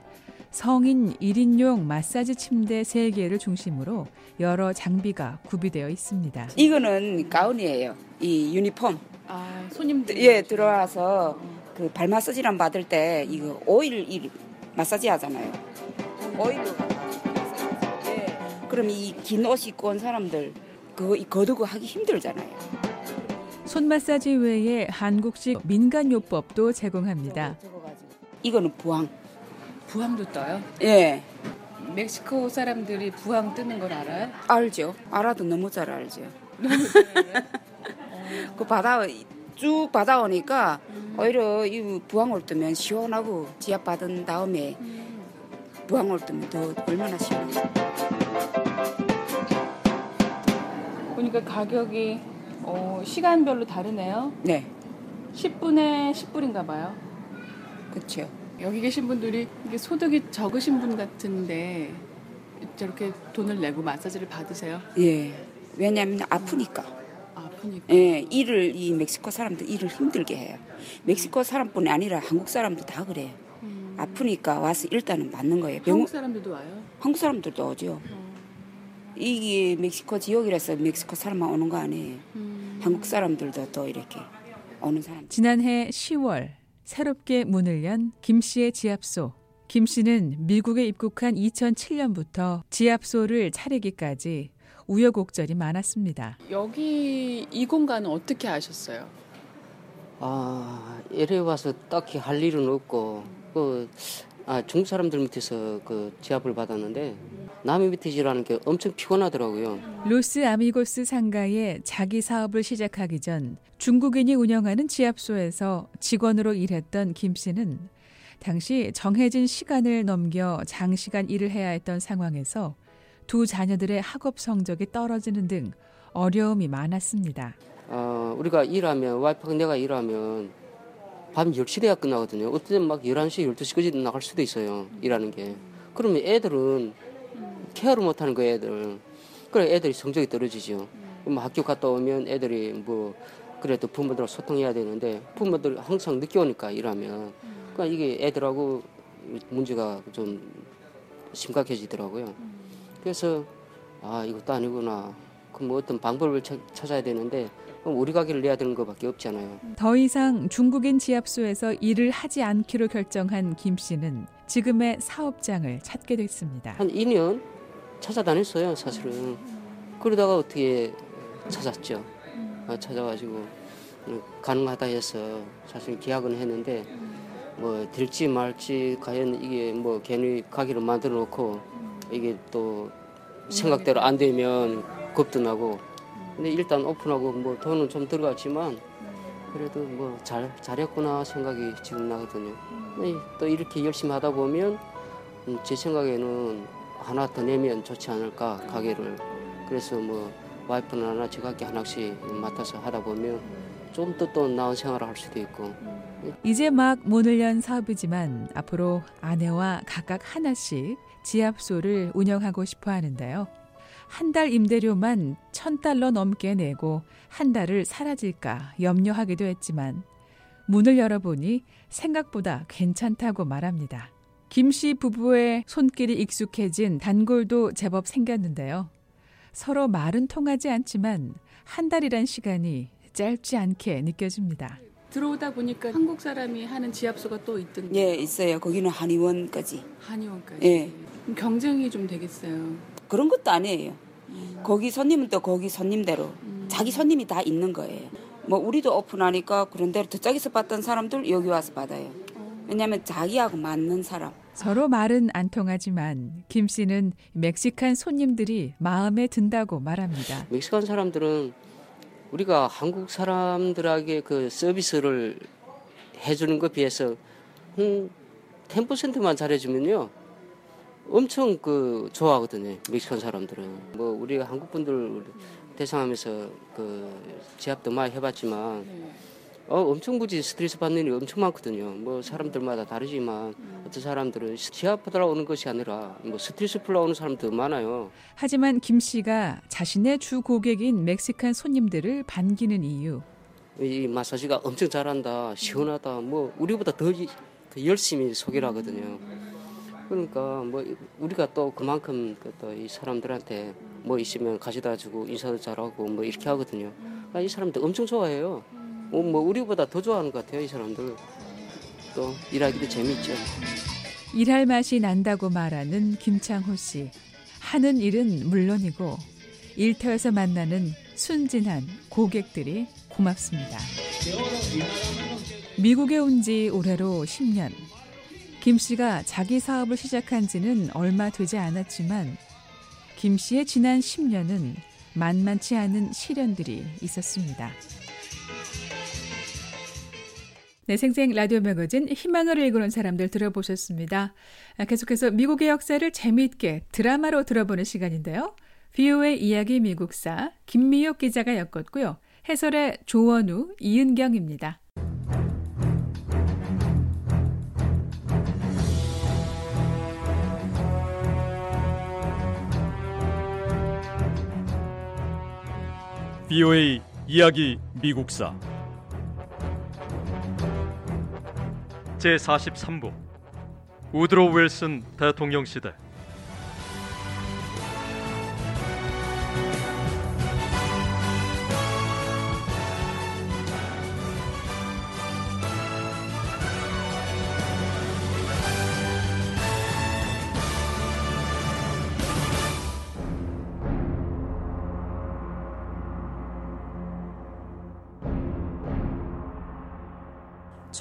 성인 1인용 마사지 침대 3개를 중심으로 여러 장비가 구비되어 있습니다. 이거는 가운이에요. 이 유니폼. 아, 손님들. 예, 들어와서 그 발 마사지랑 받을 때 이거 오일 이 마사지 하잖아요. 오일로 마사지. 예. 그럼 이 긴 옷 입고 온 사람들 그거 이 거두고 하기 힘들잖아요. 손 마사지 외에 한국식 민간요법도 제공합니다. 이거는 부항. 부항도 떠요? 예. 멕시코 사람들이 부항 뜨는 걸 알아요? 알죠. 알아도 너무 잘 알죠. 그 바다 쭉 받아오니까 오히려 이 부항을 뜨면 시원하고 지압 받은 다음에 부항을 뜨면 더 얼마나 시원해요. 보니까 가격이 어, 시간별로 다르네요. 네, 10분에 10불인가 봐요. 그렇죠. 여기 계신 분들이 이게 소득이 적으신 분 같은데 저렇게 돈을 내고 마사지를 받으세요? 예. 왜냐하면 아프니까. 아프니까. 예, 일을 이 멕시코 사람들 일을 힘들게 해요. 멕시코 사람뿐이 아니라 한국 사람도 다 그래요. 아프니까 와서 일단은 맞는 거예요. 병원 한국 사람들도 와요? 한국 사람들도 오죠. 이게 멕시코 지역이라서 멕시코 사람만 오는 거 아니에요. 한국 사람들도 또 이렇게 오는 사람. 지난해 10월 새롭게 문을 연 김 씨의 지압소. 김 씨는 미국에 입국한 2007년부터 지압소를 차리기까지 우여곡절이 많았습니다. 여기 이 공간은 어떻게 아셨어요? 아, 이래 와서 딱히 할 일은 없고, 그, 아, 중국 사람들 밑에서 그 지압을 받았는데, 남의 밑에 일하는 게 엄청 피곤하더라고요. 로스 아미고스 상가에 자기 사업을 시작하기 전 중국인이 운영하는 지압소에서 직원으로 일했던 김 씨는 당시 정해진 시간을 넘겨 장시간 일을 해야 했던 상황에서 두 자녀들의 학업 성적이 떨어지는 등 어려움이 많았습니다. 어, 우리가 일하면 와이프가 내가 일하면 밤 10시 돼야 끝나거든요. 때는 막 11시, 12시까지 나갈 수도 있어요. 일하는 게. 그러면 애들은 케어를 못 하는 거예요, 애들. 그래 애들이 성적이 떨어지죠. 그럼 학교 갔다 오면 애들이 뭐 그래도 부모들하고 소통해야 되는데 부모들 항상 늦게 오니까 일하면 그러니까 이게 애들하고 문제가 좀 심각해지더라고요. 그래서 아 이것도 아니구나. 그럼 뭐 어떤 방법을 찾- 찾아야 되는데 그럼 우리 가게를 내야 되는 것밖에 없잖아요. 더 이상 중국인 지압소에서 일을 하지 않기로 결정한 김 씨는 지금의 사업장을 찾게 됐습니다. 한 2년 찾아다녔어요, 사실은. 그러다가 어떻게 찾았죠. 아, 찾아가지고 음, 가능하다 해서 사실 계약은 했는데 뭐 될지 말지 과연 이게 뭐 괜히 가게를 만들어 놓고 이게 또 생각대로 안 되면 겁도 나고 근데 일단 오픈하고 뭐 돈은 좀 들어갔지만 그래도 뭐 잘 잘했구나 생각이 지금 나거든요. 네, 또 이렇게 열심히 하다 보면 음, 제 생각에는 하나 더 내면 좋지 않을까 가게를 그래서 뭐 와이프는 하나 제각기 하나씩 맡아서 하다 보면 좀 더 또 나은 생활을 할 수도 있고 이제 막 문을 연 사업이지만 앞으로 아내와 각각 하나씩 지압소를 운영하고 싶어 하는데요. 한 달 임대료만 천 달러 넘게 내고 한 달을 사라질까 염려하기도 했지만 문을 열어보니 생각보다 괜찮다고 말합니다. 김 씨 부부의 손길이 익숙해진 단골도 제법 생겼는데요. 서로 말은 통하지 않지만 한 달이란 시간이 짧지 않게 느껴집니다. 들어오다 보니까 한국 사람이 하는 지압소가 또 있던데 예, 있어요. 거기는 한의원까지. 한의원까지. 예. 경쟁이 좀 되겠어요. 그런 것도 아니에요. 거기 손님은 또 거기 손님대로 자기 손님이 다 있는 거예요. 뭐 우리도 오픈하니까 그런 대로 저쪽에서 받던 사람들 여기 와서 받아요. 왜냐하면 자기하고 맞는 사람. 서로 말은 안 통하지만 김 씨는 멕시칸 손님들이 마음에 든다고 말합니다. 멕시칸 사람들은 우리가 한국 사람들에게 그 서비스를 해주는 것 비해서 한 10%만 잘해주면요 엄청 그 좋아하거든요 멕시칸 사람들은. 뭐 우리가 한국 분들 대상하면서 그 제압도 많이 해봤지만 어 엄청 굳이 스트레스 받는 일이 엄청 많거든요. 뭐 사람들마다 다르지만 어떤 사람들은 제압하러 오는 것이 아니라 뭐 스트레스 풀러 오는 사람도 많아요. 하지만 김 씨가 자신의 주 고객인 멕시칸 손님들을 반기는 이유. 이 마사지가 엄청 잘한다, 시원하다, 뭐 우리보다 더 열심히 소개를 하거든요. 그러니까 뭐 우리가 또 그만큼 그또이 사람들한테 뭐 있으면 가져다 주고 인사도 잘하고 뭐 이렇게 하거든요. 그러니까 이 사람들 엄청 좋아해요. 어, 뭐 우리보다 더 좋아하는 것 같아요, 이 사람들. 또 일하기도 재밌죠. 일할 맛이 난다고 말하는 김창호 씨. 하는 일은 물론이고 일터에서 만나는 순진한 고객들이 고맙습니다. 미국에 온 지 올해로 10년. 김 씨가 자기 사업을 시작한 지는 얼마 되지 않았지만 김 씨의 지난 10년은 만만치 않은 시련들이 있었습니다. 네, 생생 라디오 매거진 희망을 일구는 사람들 들어보셨습니다. 아, 계속해서 미국의 역사를 재미있게 드라마로 들어보는 시간인데요. VOA 이야기 미국사 김미옥 기자가 엮었고요. 해설의 조원우, 이은경입니다. BOA 이야기 미국사. 제 43부. 우드로 윌슨 대통령 시대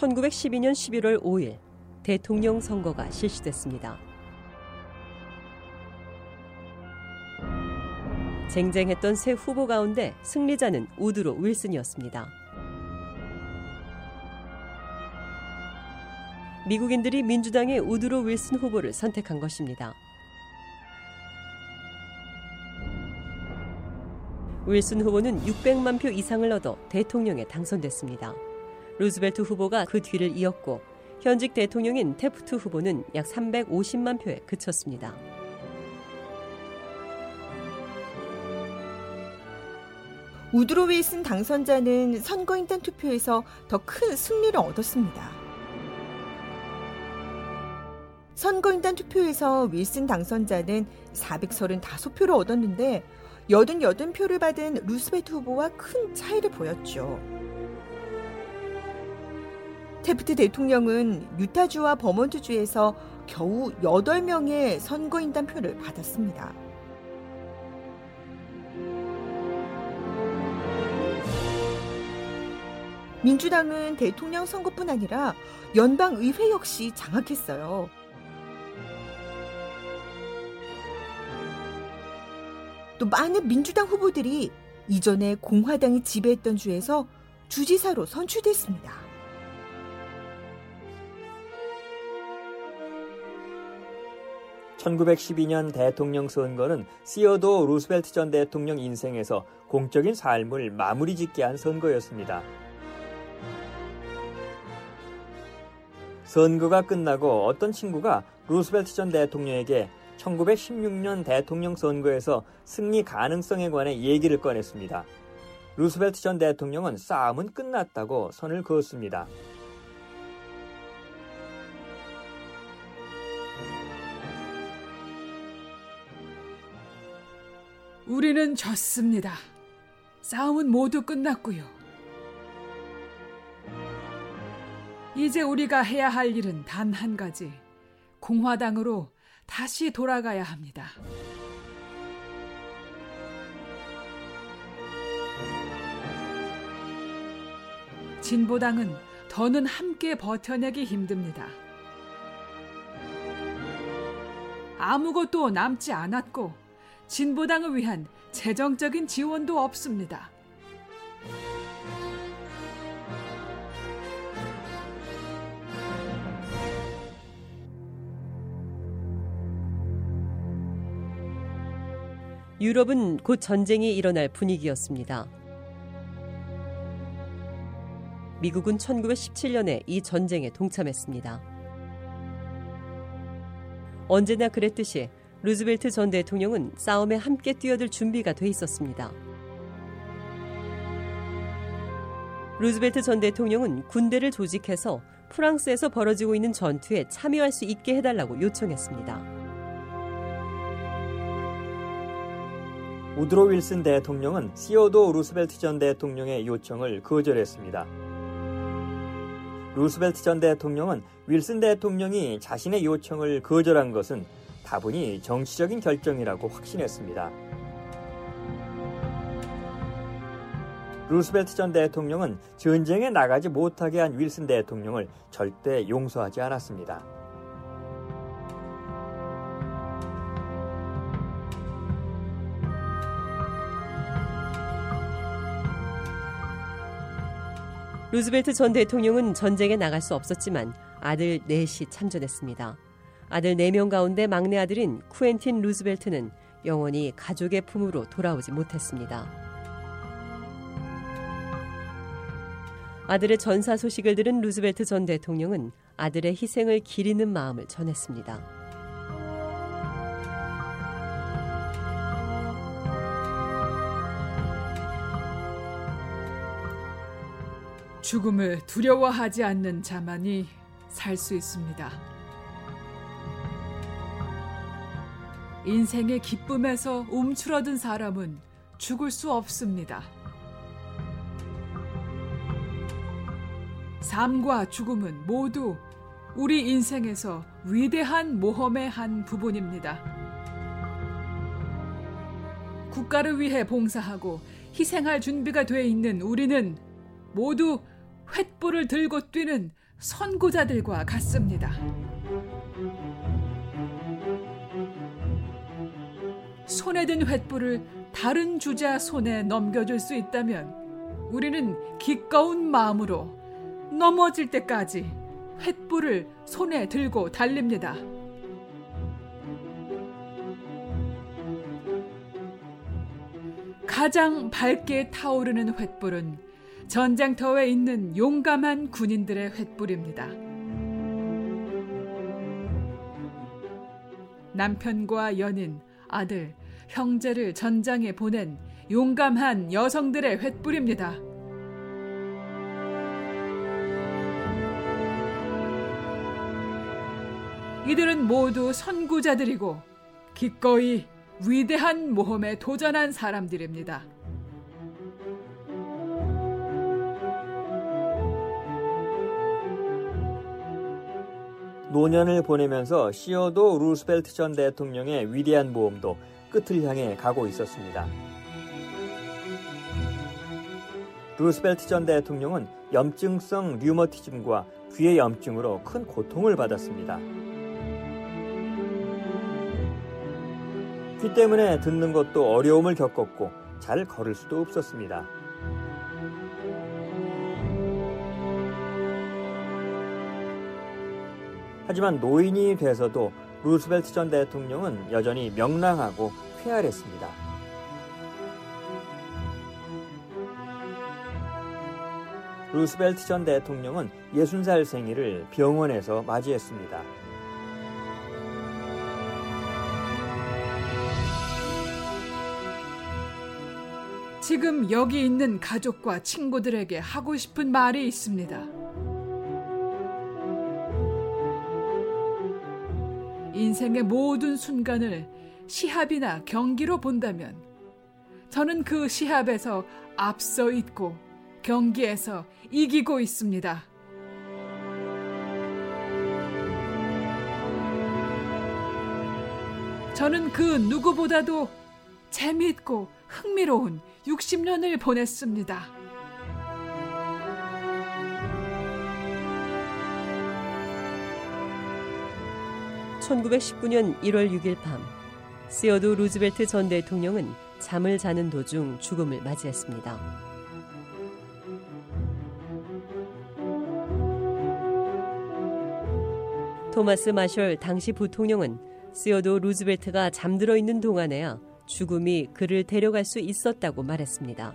(1912년 11월 5일) 대통령 선거가 실시됐습니다. 쟁쟁했던 새 후보 가운데 승리자는 우드로 윌슨이었습니다. 미국인들이 민주당의 우드로 윌슨 후보를 선택한 것입니다. 윌슨 후보는 600만 표 이상을 얻어 대통령에 당선됐습니다. 루즈벨트 후보가 그 뒤를 이었고 현직 대통령인 테프트 후보는 약 350만 표에 그쳤습니다. 우드로 윌슨 당선자는 선거인단 투표에서 더 큰 승리를 얻었습니다. 선거인단 투표에서 윌슨 당선자는 435표를 얻었는데 88표를 받은 루스베트 후보와 큰 차이를 보였죠. 테프트 대통령은 유타주와 버몬트주에서 겨우 8명의 선거인단 표를 받았습니다. 민주당은 대통령 선거뿐 아니라 연방의회 역시 장악했어요. 또 많은 민주당 후보들이 이전에 공화당이 지배했던 주에서 주지사로 선출됐습니다. (1912년) 대통령 선거는 시어도 루스벨트 전 대통령 인생에서 공적인 삶을 마무리 짓게 한 선거였습니다. 선거가 끝나고 어떤 친구가 루스벨트 전 대통령에게 1916년 대통령 선거에서 승리 가능성에 관해 얘기를 꺼냈습니다. 루스벨트 전 대통령은 싸움은 끝났다고 선을 그었습니다. 우리는 졌습니다. 싸움은 모두 끝났고요. 이제 우리가 해야 할 일은 단 한 가지. 공화당으로 다시 돌아가야 합니다. 진보당은 더는 함께 버텨내기 힘듭니다. 아무것도 남지 않았고 진보당을 위한 재정적인 지원도 없습니다. 유럽은 곧 전쟁이 일어날 분위기였습니다. 미국은 1917년에 이 전쟁에 동참했습니다. 언제나 그랬듯이 루즈벨트 전 대통령은 싸움에 함께 뛰어들 준비가 돼 있었습니다. 루즈벨트 전 대통령은 군대를 조직해서 프랑스에서 벌어지고 있는 전투에 참여할 수 있게 해달라고 요청했습니다. 우드로 윌슨 대통령은 시어도 루스벨트 전 대통령의 요청을 거절했습니다. 루스벨트 전 대통령은 윌슨 대통령이 자신의 요청을 거절한 것은 다분히 정치적인 결정이라고 확신했습니다. 루스벨트 전 대통령은 전쟁에 나가지 못하게 한 윌슨 대통령을 절대 용서하지 않았습니다. 루즈벨트 전 대통령은 전쟁에 나갈 수 없었지만 아들 넷이 참전했습니다. 아들 4명 가운데 막내 아들인 쿠엔틴 루즈벨트는 영원히 가족의 품으로 돌아오지 못했습니다. 아들의 전사 소식을 들은 루즈벨트 전 대통령은 아들의 희생을 기리는 마음을 전했습니다. 죽음을 두려워하지 않는 자만이 살 수 있습니다. 인생의 기쁨에서 움츠러든 사람은 죽을 수 없습니다. 삶과 죽음은 모두 우리 인생에서 위대한 모험의 한 부분입니다. 국가를 위해 봉사하고 희생할 준비가 돼 있는 우리는 모두 횃불을 들고 뛰는 선구자들과 같습니다. 손에 든 횃불을 다른 주자 손에 넘겨줄 수 있다면 우리는 기꺼운 마음으로 넘어질 때까지 횃불을 손에 들고 달립니다. 가장 밝게 타오르는 횃불은 전장터에 있는 용감한 군인들의 횃불입니다. 남편과 연인, 아들, 형제를 전장에 보낸 용감한 여성들의 횃불입니다. 이들은 모두 선구자들이고 기꺼이 위대한 모험에 도전한 사람들입니다. 노년을 보내면서 시어도 루스벨트 전 대통령의 위대한 모험도 끝을 향해 가고 있었습니다. 루스벨트 전 대통령은 염증성 류머티즘과 귀의 염증으로 큰 고통을 받았습니다. 귀 때문에 듣는 것도 어려움을 겪었고 잘 걸을 수도 없었습니다. 하지만 노인이 돼서도 루스벨트 전 대통령은 여전히 명랑하고 쾌활했습니다. 루스벨트 전 대통령은 60살 생일을 병원에서 맞이했습니다. 지금 여기 있는 가족과 친구들에게 하고 싶은 말이 있습니다. 인생의 모든 순간을 시합이나 경기로 본다면 저는 그 시합에서 앞서 있고 경기에서 이기고 있습니다. 저는 그 누구보다도 재미있고 흥미로운 60년을 보냈습니다. (1919년 1월 6일) 밤 시어도 루즈벨트 전 대통령은 잠을 자는 도중 죽음을 맞이했습니다. 토마스 마셜 당시 부통령은 시어도 루즈벨트가 잠들어 있는 동안에야 죽음이 그를 데려갈 수 있었다고 말했습니다.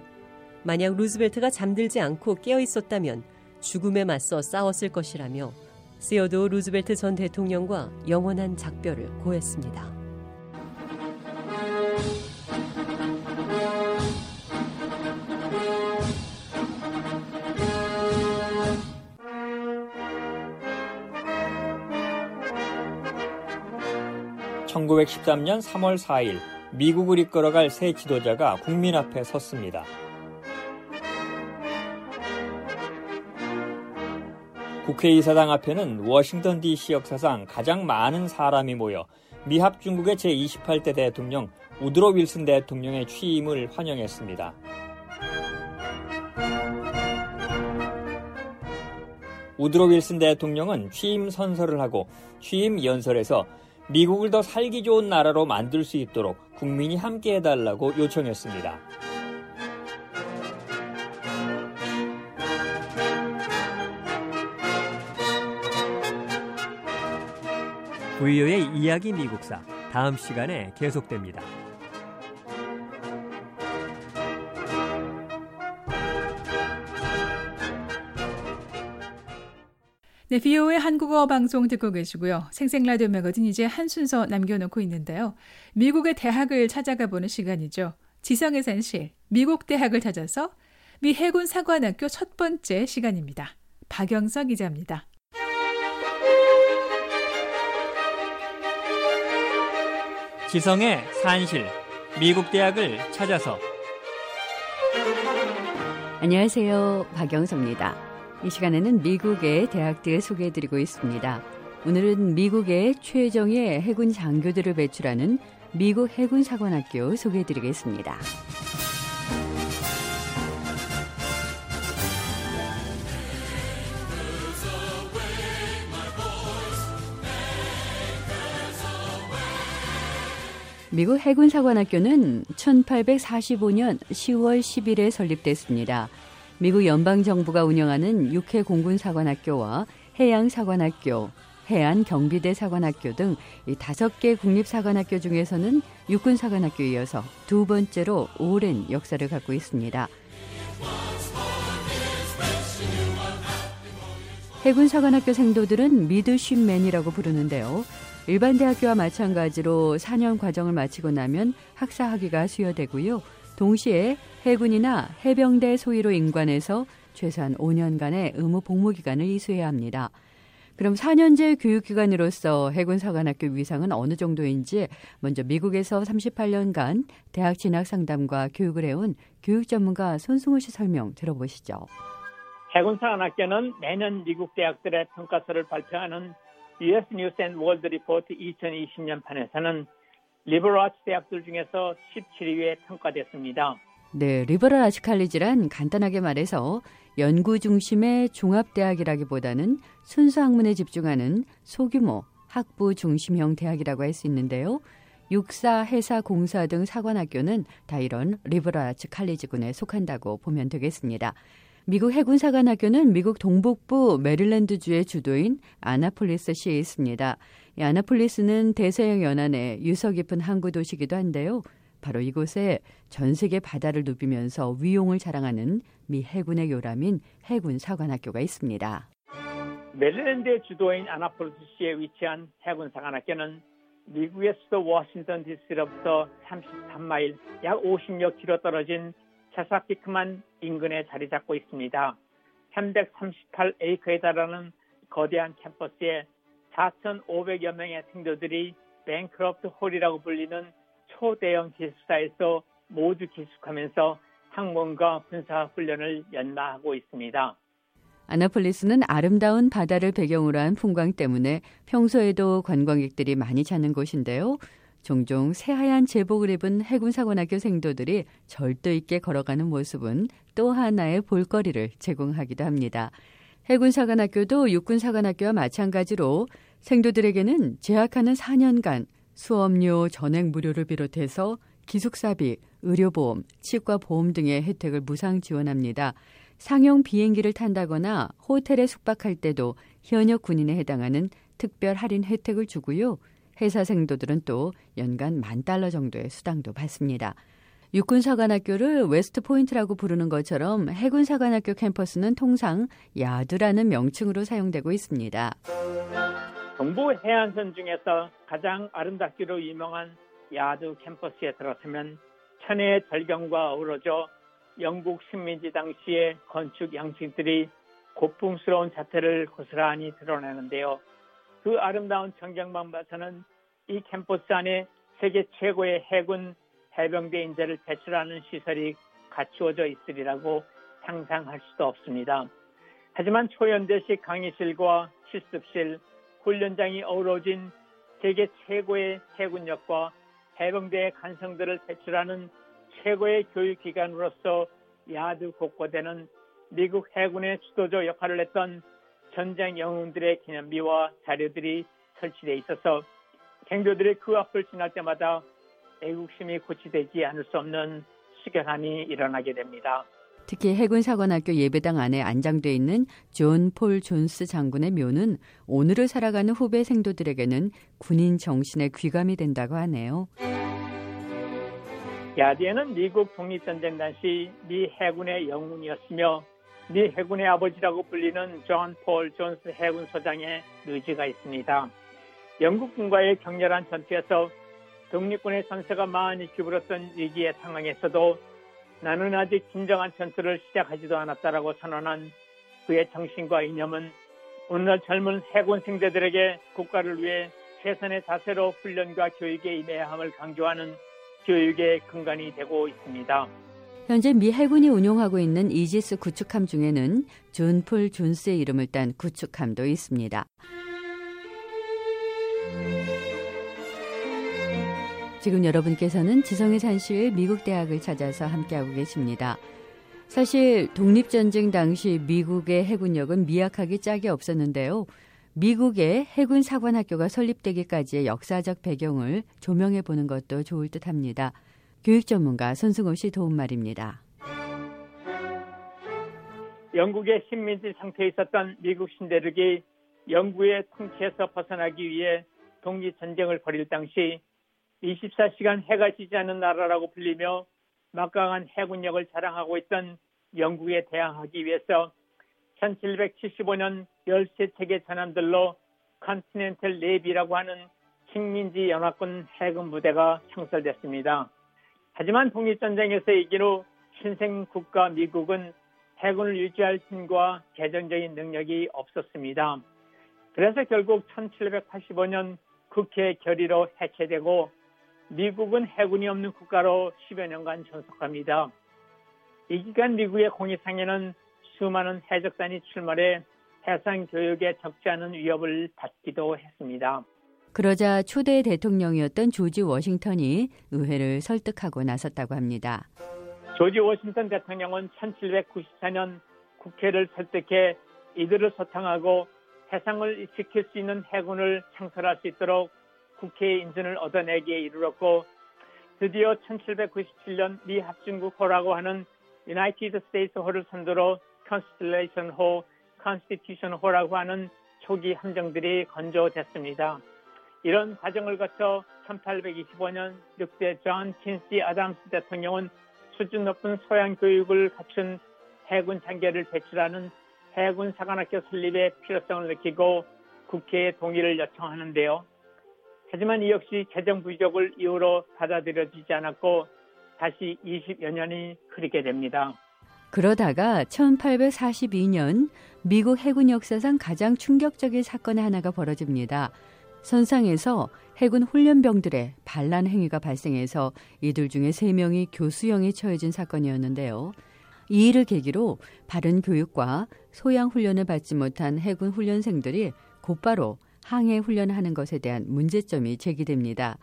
만약 루즈벨트가 잠들지 않고 깨어 있었다면 죽음에 맞서 싸웠을 것이라며 시어도 루즈벨트 전 대통령과 영원한 작별을 고했습니다. (1913년 3월 4일) 미국을 이끌어갈 새 지도자가 국민 앞에 섰습니다. 국회의사당 앞에는 워싱턴 DC 역사상 가장 많은 사람이 모여 미합 중국의 제28대 대통령 우드로 윌슨 대통령의 취임을 환영했습니다. 우드로 윌슨 대통령은 취임 선서를 하고 취임 연설에서 미국을 더 살기 좋은 나라로 만들 수 있도록 국민이 함께 해달라고 요청했습니다. 부이오의 이야기 미국사 다음 시간에 계속됩니다. 네, 비오의 한국어 방송 듣고 계시고요. 생생라디오 매거진 이제 한 순서 남겨놓고 있는데요. 미국의 대학을 찾아가 보는 시간이죠. 지성의 산실, 미국 대학을 찾아서 미 해군 사관학교 첫 번째 시간입니다. 박영석 기자입니다. 지성의 산실, 미국 대학을 찾아서 안녕하세요. 박영서입니다. 이 시간에는 미국의 대학들 소개해드리고 있습니다. 오늘은 미국의 최정예 해군 장교들을 배출하는 미국 해군사관학교 소개해드리겠습니다. 미국 해군사관학교는 1845년 10월 10일에 설립됐습니다. 미국 연방정부가 운영하는 육해 공군사관학교와 해양사관학교, 해안 경비대 사관학교 등 다섯 개 국립사관학교 중에서는 육군사관학교에 이어서 두 번째로 오랜 역사를 갖고 있습니다. 해군사관학교 생도들은 미드쉽맨이라고 부르는데요. 일반 대학교와 마찬가지로 4년 과정을 마치고 나면 학사 학위가 수여되고요. 동시에 해군이나 해병대 소위로 임관해서 최소한 5년간의 의무 복무 기간을 이수해야 합니다. 그럼 4년제 교육기관으로서 해군사관학교 위상은 어느 정도인지 먼저 미국에서 38년간 대학 진학 상담과 교육을 해온 교육 전문가 손승우 씨 설명 들어보시죠. 해군사관학교는 매년 미국 대학들의 평가서를 발표하는 US News and World Report 2020년 판에서는 liberal arts 대학들 중에서 17위에 평가됐습니다. 네, 리버럴 아츠 칼리지란 간단하게 말해서 연구 중심의 종합대학이라기보다는 순수 학문에 집중하는 소규모 학부 중심형 대학이라고 할 수 있는데요. 육사, 해사, 공사 등 사관학교는 다 이런 리버럴 아츠 칼리지군에 속한다고 보면 되겠습니다. 미국 해군사관학교는 미국 동북부 메릴랜드주의 주도인 아나폴리스시에 있습니다. 이 아나폴리스는 대서양 연안의 유서 깊은 항구 도시기도 한데요. 바로 이곳에 전 세계 바다를 누비면서 위용을 자랑하는 미 해군의 요람인 해군사관학교가 있습니다. 메릴랜드의 주도인 아나폴리스시에 위치한 해군사관학교는 미국의 수도 워싱턴 디스로부터 33마일 약 50여 킬로 떨어진 체사피크만 인근에 자리 잡고 있습니다. 338에이크에 달하는 거대한 캠퍼스에 4,500여 명의 생도들이 뱅크럽트 홀이라고 불리는 초대형 기숙사에서 모두 기숙하면서 항공과 군사 훈련을 연마하고 있습니다. 아나폴리스는 아름다운 바다를 배경으로 한 풍광 때문에 평소에도 관광객들이 많이 찾는 곳인데요. 종종 새하얀 제복을 입은 해군사관학교 생도들이 절도 있게 걸어가는 모습은 또 하나의 볼거리를 제공하기도 합니다. 해군사관학교도 육군사관학교와 마찬가지로 생도들에게는 재학하는 4년간 수업료, 전액 무료를 비롯해서 기숙사비, 의료보험, 치과보험 등의 혜택을 무상 지원합니다. 상용 비행기를 탄다거나 호텔에 숙박할 때도 현역 군인에 해당하는 특별 할인 혜택을 주고요. 회사 생도들은 또 연간 만 달러 정도의 수당도 받습니다. 육군사관학교를 웨스트포인트라고 부르는 것처럼 해군사관학교 캠퍼스는 통상 야드라는 명칭으로 사용되고 있습니다. 동부 해안선 중에서 가장 아름답기로 유명한 야드 캠퍼스에 들어서면 천혜의 절경과 어우러져 영국 식민지 당시의 건축 양식들이 고풍스러운 자태를 고스란히 드러내는데요. 그 아름다운 전경만 봐서는 이 캠퍼스 안에 세계 최고의 해군 해병대 인재를 배출하는 시설이 갖추어져 있으리라고 상상할 수도 없습니다. 하지만 초연대식 강의실과 실습실, 훈련장이 어우러진 세계 최고의 해군력과 해병대의 간성들을 배출하는 최고의 교육기관으로서 야드 곳곳에는 미국 해군의 주도적 역할을 했던 전쟁 영웅들의 기념비와 자료들이 설치되어 있어서 생도들이 그 앞을 지날 때마다 애국심이 고취되지 않을 수 없는 숙연함이 일어나게 됩니다. 특히 해군사관학교 예배당 안에 안장돼 있는 존 폴 존스 장군의 묘는 오늘을 살아가는 후배 생도들에게는 군인 정신의 귀감이 된다고 하네요. 야드에는 미국 독립전쟁 당시 미 해군의 영웅이었으며 미 해군의 아버지라고 불리는 존 폴 존스 해군 소장의 묘지가 있습니다. 영국군과의 격렬한 전투에서 독립군의 전세가 많이 기울었던 위기의 상황에서도 나는 아직 진정한 전투를 시작하지도 않았다라고 선언한 그의 정신과 이념은 오늘날 젊은 해군생들에게 국가를 위해 최선의 자세로 훈련과 교육에 임해야 함을 강조하는 교육의 근간이 되고 있습니다. 현재 미 해군이 운용하고 있는 이지스 구축함 중에는 존폴 존스의 이름을 딴 구축함도 있습니다. 지금 여러분께서는 지성의 산실 미국 대학을 찾아서 함께하고 계십니다. 사실 독립전쟁 당시 미국의 해군력은 미약하기 짝이 없었는데요. 미국의 해군 사관학교가 설립되기까지의 역사적 배경을 조명해 보는 것도 좋을 듯 합니다. 교육 전문가 손승호 씨 도움 말입니다. 영국의 식민지 상태에 있었던 미국 신대륙이 영국의 통치에서 벗어나기 위해 독립전쟁을 벌일 당시 24시간 해가 지지 않는 나라라고 불리며 막강한 해군력을 자랑하고 있던 영국에 대항하기 위해서 1775년 13척의 전함들로 Continental Navy라고 하는 식민지 연합군 해군 부대가 창설됐습니다. 하지만 독립전쟁에서 이긴 후 신생 국가 미국은 해군을 유지할 힘과 재정적인 능력이 없었습니다. 그래서 결국 1785년 국회 결의로 해체되고 미국은 해군이 없는 국가로 10여 년간 존속합니다. 이 기간 미국의 공위상에는 수많은 해적단이 출몰해 해상 교육에 적지 않은 위협을 받기도 했습니다. 그러자 초대 대통령이었던 조지 워싱턴이 의회를 설득하고 나섰다고 합니다. 조지 워싱턴 대통령은 1794년 국회를 설득해 이들을 소탕하고 해상을 지킬 수 있는 해군을 창설할 수 있도록 국회의 인준을 얻어내기에 이르렀고 드디어 1797년 미 합중국 호라고 하는 유나이티드 스테이트 호를 선두로 컨스틸레이션 호, 컨스티튜션 호라고 하는 초기 함정들이 건조됐습니다. 이런 과정을 거쳐 1825년 6대 존 퀸시 아담스 대통령은 수준 높은 소양 교육을 갖춘 해군 장교를 배출하는 해군 사관학교 설립의 필요성을 느끼고 국회의 동의를 요청하는데요. 하지만 이 역시 재정 부족을 이유로 받아들여지지 않았고 다시 20여 년이 흐르게 됩니다. 그러다가 1842년 미국 해군 역사상 가장 충격적인 사건의 하나가 벌어집니다. 선상에서 해군 훈련병들의 반란 행위가 발생해서 이들 중에 3명이 교수형에 처해진 사건이었는데요. 이 일을 계기로 바른 교육과 소양 훈련을 받지 못한 해군 훈련생들이 곧바로 항해 훈련하는 것에 대한 문제점이 제기됩니다.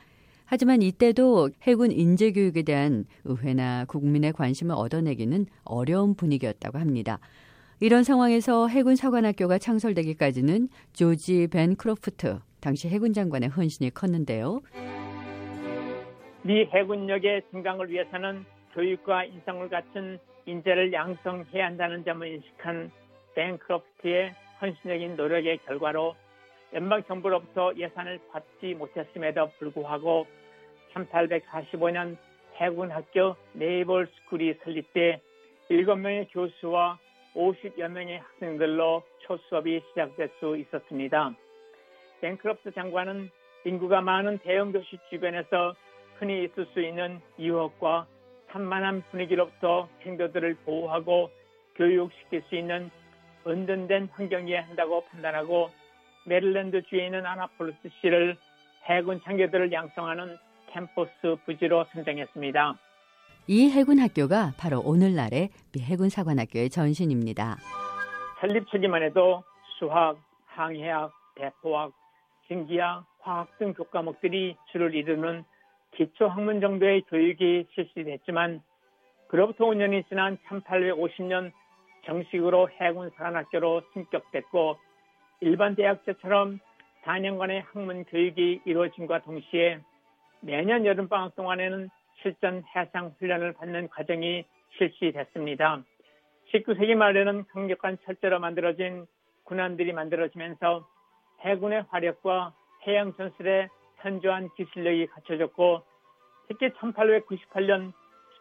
하지만 이때도 해군 인재 교육에 대한 의회나 국민의 관심을 얻어내기는 어려운 분위기였다고 합니다. 이런 상황에서 해군 사관학교가 창설되기까지는 조지 뱅크로프트 당시 해군 장관의 헌신이 컸는데요. 미 해군력의 증강을 위해서는 교육과 인성을 갖춘 인재를 양성해야 한다는 점을 인식한 뱅크로프트의 헌신적인 노력의 결과로 연방 정부로부터 예산을 받지 못했음에도 불구하고 1845년 해군학교 네이벌 스쿨이 설립돼 7명의 교수와 50여 명의 학생들로 초수업이 시작될 수 있었습니다. 뱅크럽스 장관은 인구가 많은 대형 도시 주변에서 흔히 있을 수 있는 유혹과 산만한 분위기로부터 생도들을 보호하고 교육시킬 수 있는 은둔된 환경이어야 한다고 판단하고 메릴랜드 주에 있는 아나폴리스 시를 해군 장교들을 양성하는 캠퍼스 부지로 선정했습니다. 이 해군 학교가 바로 오늘날의 미 해군 사관학교의 전신입니다. 설립 초기만 해도 수학, 항해학, 대포학, 증기학, 화학 등 교과목들이 주를 이루는 기초 학문 정도의 교육이 실시됐지만 그로부터 5년이 지난 1850년 정식으로 해군 사관학교로 승격됐고 일반 대학교처럼 4년간의 학문 교육이 이루어짐과 동시에 매년 여름방학 동안에는 실전 해상 훈련을 받는 과정이 실시됐습니다. 19세기 말에는 강력한 철제로 만들어진 군함들이 만들어지면서 해군의 화력과 해양 전술에 현저한 기술력이 갖춰졌고 특히 1898년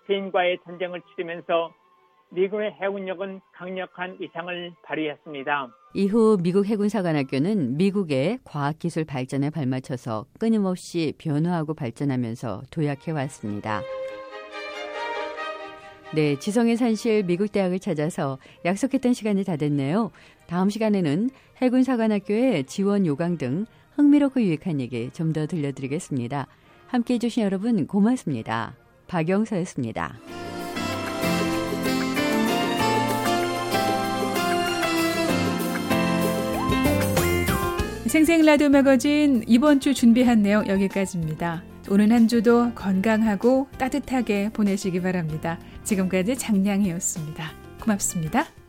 스페인과의 전쟁을 치르면서 미군의 해군력은 강력한 위상을 발휘했습니다. 이후 미국 해군사관학교는 미국의 과학기술 발전에 발맞춰서 끊임없이 변화하고 발전하면서 도약해 왔습니다. 네, 지성의 산실 미국 대학을 찾아서 약속했던 시간이 다 됐네요. 다음 시간에는 해군사관학교의 지원 요강 등 흥미롭고 유익한 얘기 좀 더 들려드리겠습니다. 함께 해주신 여러분 고맙습니다. 박영서였습니다. 생생 라디오 매거진 이번 주 준비한 내용 여기까지입니다. 오는 한 주도 건강하고 따뜻하게 보내시기 바랍니다. 지금까지 장량이었습니다. 고맙습니다.